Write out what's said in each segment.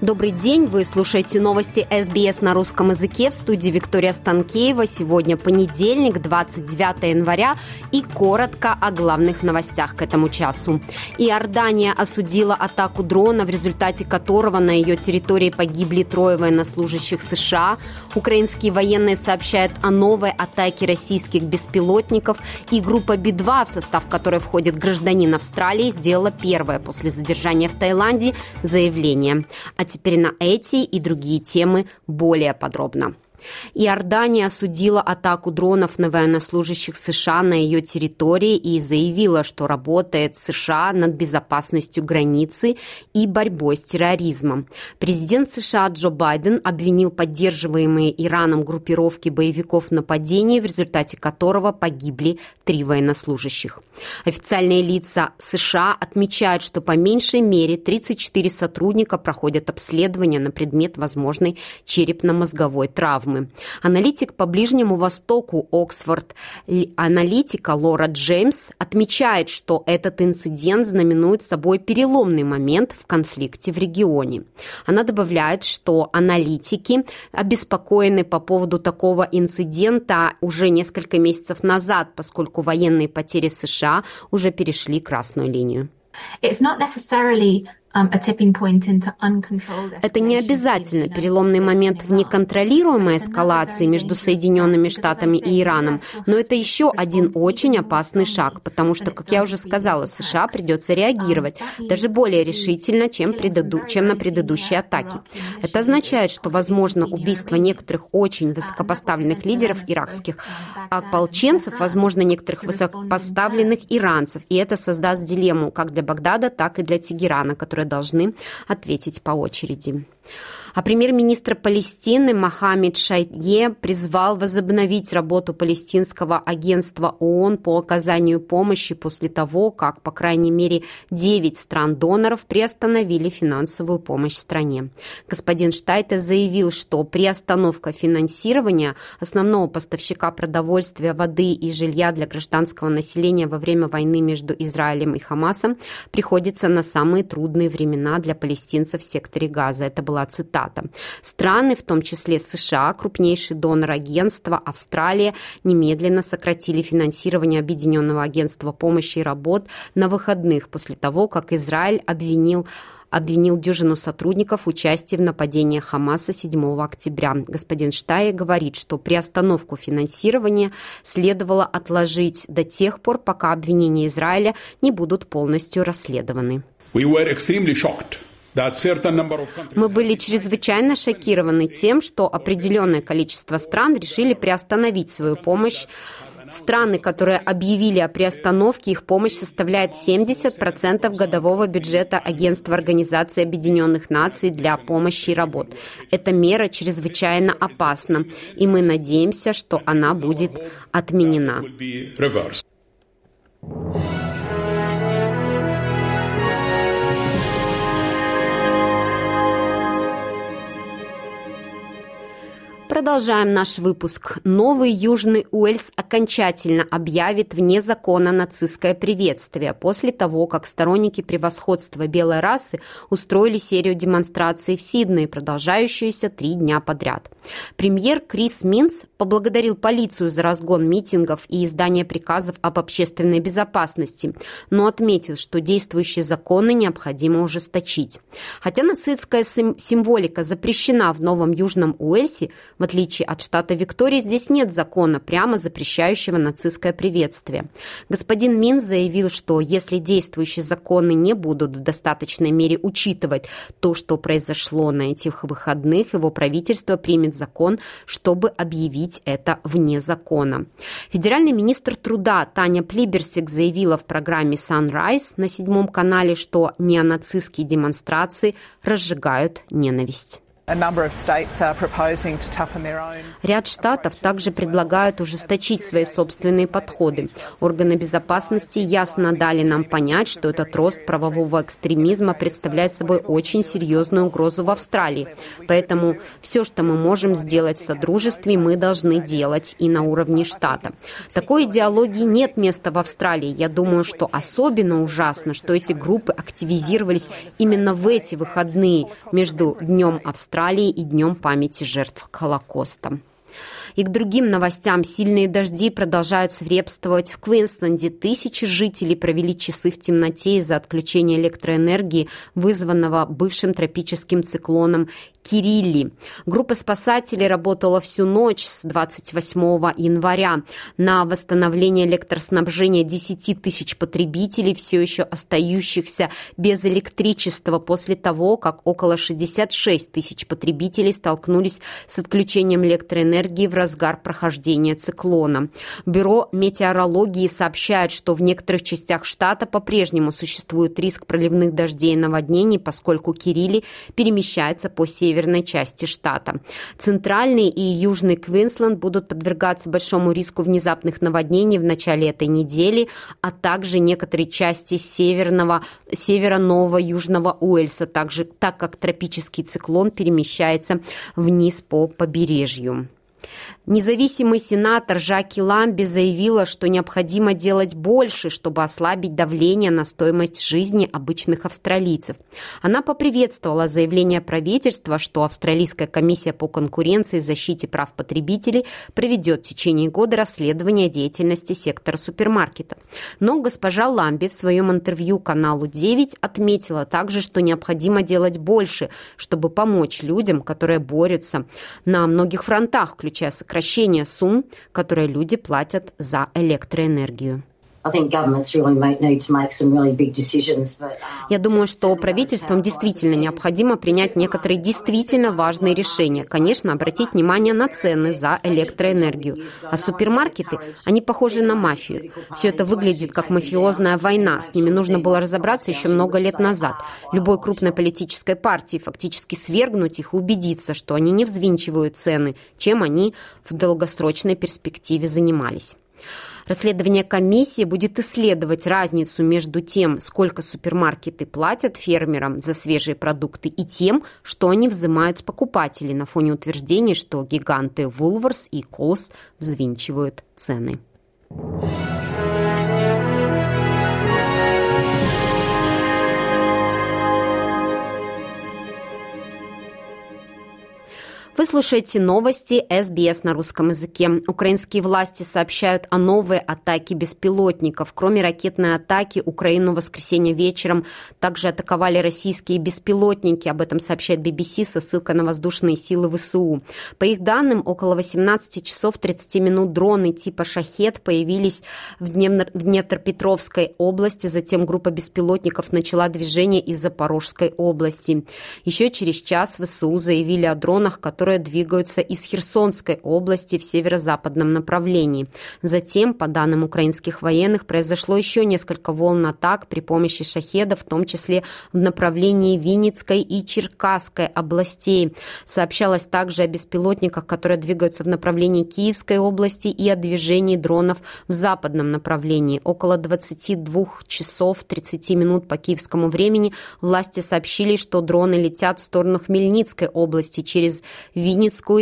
Добрый день, вы слушаете новости СБС на русском языке в студии Виктория Станкеева. Сегодня понедельник, 29 января и коротко о главных новостях к этому часу. Иордания осудила атаку дрона, в результате которого на ее территории погибли трое военнослужащих США. Украинские военные сообщают о новой атаке российских беспилотников и группа Би-2, в состав которой входит гражданин Австралии, сделала первое после задержания в Таиланде заявление. А теперь на эти и другие темы более подробно. Иордания осудила атаку дронов на военнослужащих США на ее территории и заявила, что работает США над безопасностью границы и борьбой с терроризмом. Президент США Джо Байден обвинил поддерживаемые Ираном группировки боевиков в нападении, в результате которого погибли три военнослужащих. Официальные лица США отмечают, что по меньшей мере 34 сотрудника проходят обследование на предмет возможной черепно-мозговой травмы травмы. Аналитик по Ближнему Востоку Оксфорд аналитика Лора Джеймс отмечает, что этот инцидент знаменует собой переломный момент в конфликте в регионе. Она добавляет, что аналитики обеспокоены по поводу такого инцидента уже несколько месяцев назад, поскольку военные потери США уже перешли красную линию. It's not necessarily Это не обязательно переломный момент в неконтролируемой эскалации между Соединенными Штатами и Ираном, но это еще один очень опасный шаг, потому что, как я уже сказала, США придется реагировать даже более решительно, чем, предаду, чем на предыдущие атаки. Это означает, что возможно убийство некоторых очень высокопоставленных лидеров иракских ополченцев, возможно, некоторых высокопоставленных иранцев, и это создаст дилемму как для Багдада, так и для Тегерана, который которые должны ответить по очереди. А премьер-министр Палестины Мохаммед Шайе призвал возобновить работу палестинского агентства ООН по оказанию помощи после того, как, по крайней мере, 9 стран-доноров приостановили финансовую помощь стране. Господин Штайте заявил, что приостановка финансирования основного поставщика продовольствия, воды и жилья для гражданского населения во время войны между Израилем и Хамасом приходится на самые трудные времена для палестинцев в секторе Газа. Это была цитата цитата. Страны, в том числе США, крупнейший донор агентства, Австралия, немедленно сократили финансирование Объединенного агентства помощи и работ на выходных после того, как Израиль обвинил обвинил дюжину сотрудников в участии в нападении Хамаса 7 октября. Господин Штайе говорит, что приостановку финансирования следовало отложить до тех пор, пока обвинения Израиля не будут полностью расследованы. We were extremely shocked мы были чрезвычайно шокированы тем, что определенное количество стран решили приостановить свою помощь Страны, которые объявили о приостановке, их помощь составляет 70% годового бюджета Агентства Организации Объединенных Наций для помощи и работ. Эта мера чрезвычайно опасна, и мы надеемся, что она будет отменена. Продолжаем наш выпуск. Новый Южный Уэльс окончательно объявит вне закона нацистское приветствие после того, как сторонники превосходства белой расы устроили серию демонстраций в Сиднее, продолжающуюся три дня подряд. Премьер Крис Минц поблагодарил полицию за разгон митингов и издание приказов об общественной безопасности, но отметил, что действующие законы необходимо ужесточить. Хотя нацистская символика запрещена в Новом Южном Уэльсе, в отличие от штата Виктория, здесь нет закона, прямо запрещающего нацистское приветствие. Господин Мин заявил, что если действующие законы не будут в достаточной мере учитывать то, что произошло на этих выходных, его правительство примет закон, чтобы объявить это вне закона. Федеральный министр труда Таня Плиберсик заявила в программе Sunrise на седьмом канале, что неонацистские демонстрации разжигают ненависть. Ряд штатов также предлагают ужесточить свои собственные подходы. Органы безопасности ясно дали нам понять, что этот рост правового экстремизма представляет собой очень серьезную угрозу в Австралии. Поэтому все, что мы можем сделать в Содружестве, мы должны делать и на уровне штата. Такой идеологии нет места в Австралии. Я думаю, что особенно ужасно, что эти группы активизировались именно в эти выходные между Днем Австралии Австралии и Днем памяти жертв Холокоста. И к другим новостям. Сильные дожди продолжают свирепствовать в Квинсленде. Тысячи жителей провели часы в темноте из-за отключения электроэнергии, вызванного бывшим тропическим циклоном Кирилли. Группа спасателей работала всю ночь с 28 января на восстановление электроснабжения 10 тысяч потребителей, все еще остающихся без электричества после того, как около 66 тысяч потребителей столкнулись с отключением электроэнергии в разгар прохождения циклона. Бюро метеорологии сообщает, что в некоторых частях штата по-прежнему существует риск проливных дождей и наводнений, поскольку Кирилли перемещается по северу северной части штата. Центральный и южный Квинсленд будут подвергаться большому риску внезапных наводнений в начале этой недели, а также некоторые части северного, севера Нового Южного Уэльса, также, так как тропический циклон перемещается вниз по побережью. Независимый сенатор Жаки Ламби заявила, что необходимо делать больше, чтобы ослабить давление на стоимость жизни обычных австралийцев. Она поприветствовала заявление правительства, что Австралийская комиссия по конкуренции и защите прав потребителей проведет в течение года расследование деятельности сектора супермаркетов. Но госпожа Ламби в своем интервью каналу 9 отметила также, что необходимо делать больше, чтобы помочь людям, которые борются на многих фронтах, включая сокращение сумм, которые люди платят за электроэнергию. Я думаю, что правительствам действительно необходимо принять некоторые действительно важные решения. Конечно, обратить внимание на цены за электроэнергию. А супермаркеты, они похожи на мафию. Все это выглядит как мафиозная война. С ними нужно было разобраться еще много лет назад. Любой крупной политической партии фактически свергнуть их, убедиться, что они не взвинчивают цены, чем они в долгосрочной перспективе занимались. Расследование комиссии будет исследовать разницу между тем, сколько супермаркеты платят фермерам за свежие продукты, и тем, что они взимают с покупателей на фоне утверждений, что гиганты Woolworths и Coles взвинчивают цены. Слушаете новости СБС на русском языке. Украинские власти сообщают о новой атаке беспилотников. Кроме ракетной атаки, Украину в воскресенье вечером также атаковали российские беспилотники. Об этом сообщает BBC со ссылкой на воздушные силы ВСУ. По их данным, около 18 часов 30 минут дроны типа «Шахет» появились в Днепропетровской области. Затем группа беспилотников начала движение из Запорожской области. Еще через час ВСУ заявили о дронах, которые которые двигаются из Херсонской области в северо-западном направлении. Затем, по данным украинских военных, произошло еще несколько волн атак при помощи шахеда, в том числе в направлении Винницкой и Черкасской областей. Сообщалось также о беспилотниках, которые двигаются в направлении Киевской области и о движении дронов в западном направлении. Около 22 часов 30 минут по киевскому времени власти сообщили, что дроны летят в сторону Хмельницкой области через Винницкую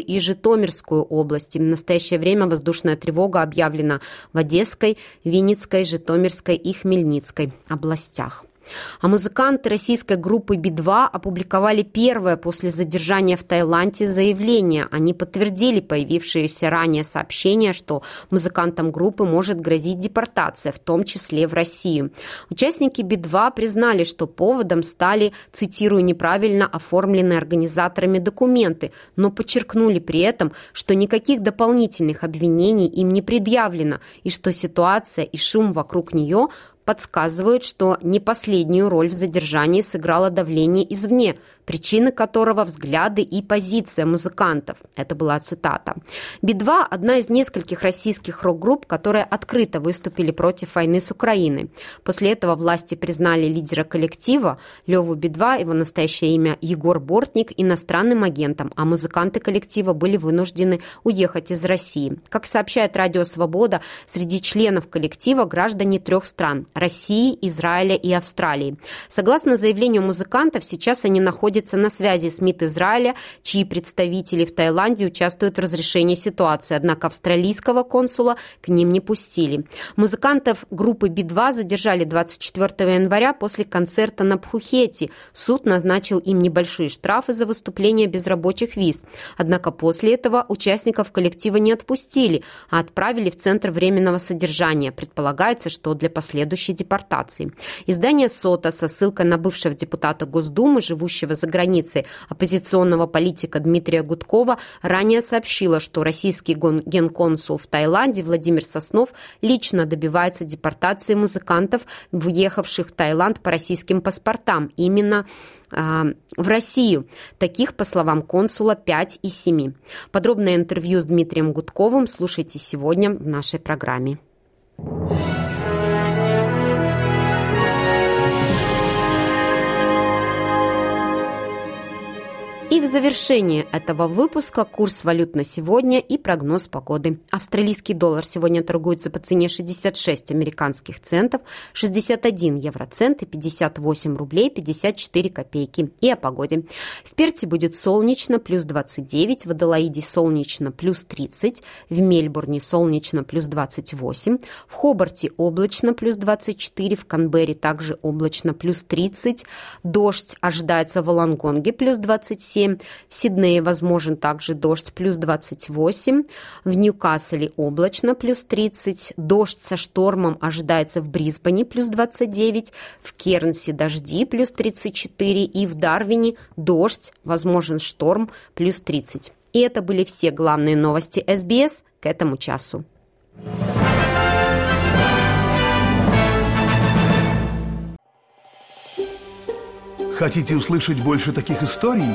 и Житомирскую области. В настоящее время воздушная тревога объявлена в Одесской, Винницкой, Житомирской и Хмельницкой областях. А музыканты российской группы Би-2 опубликовали первое после задержания в Таиланде заявление. Они подтвердили появившиеся ранее сообщения, что музыкантам группы может грозить депортация, в том числе в Россию. Участники Би-2 признали, что поводом стали, цитирую, неправильно оформленные организаторами документы, но подчеркнули при этом, что никаких дополнительных обвинений им не предъявлено и что ситуация и шум вокруг нее подсказывают, что не последнюю роль в задержании сыграло давление извне, причины которого – взгляды и позиция музыкантов. Это была цитата. Би-2 – одна из нескольких российских рок-групп, которые открыто выступили против войны с Украиной. После этого власти признали лидера коллектива Леву Би-2, его настоящее имя Егор Бортник, иностранным агентом, а музыканты коллектива были вынуждены уехать из России. Как сообщает Радио Свобода, среди членов коллектива граждане трех стран – России, Израиля и Австралии. Согласно заявлению музыкантов, сейчас они находятся на связи с МИД Израиля, чьи представители в Таиланде участвуют в разрешении ситуации, однако австралийского консула к ним не пустили. Музыкантов группы Би-2 задержали 24 января после концерта на Пхухете. Суд назначил им небольшие штрафы за выступление без рабочих виз. Однако после этого участников коллектива не отпустили, а отправили в Центр временного содержания. Предполагается, что для последующей депортации. Издание «Сота» со ссылкой на бывшего депутата Госдумы, живущего за границей, оппозиционного политика Дмитрия Гудкова, ранее сообщило, что российский генконсул в Таиланде Владимир Соснов лично добивается депортации музыкантов, въехавших в Таиланд по российским паспортам. Именно а, в Россию. Таких, по словам консула, 5 из 7. Подробное интервью с Дмитрием Гудковым слушайте сегодня в нашей программе. Завершение этого выпуска курс валют на сегодня и прогноз погоды. Австралийский доллар сегодня торгуется по цене 66 американских центов, 61 евроцент и 58 рублей 54 копейки. И о погоде. В Перте будет солнечно, плюс 29, в Аделаиде солнечно, плюс 30, в Мельбурне солнечно, плюс 28, в Хобарте облачно, плюс 24, в Канберре также облачно, плюс 30, дождь ожидается в Волонгонге, плюс 27, 27. В Сиднее возможен также дождь плюс 28. В Ньюкасселе облачно плюс 30. Дождь со штормом ожидается в Брисбене плюс 29. В Кернсе дожди плюс 34. И в Дарвине дождь, возможен шторм плюс 30. И это были все главные новости СБС к этому часу. Хотите услышать больше таких историй?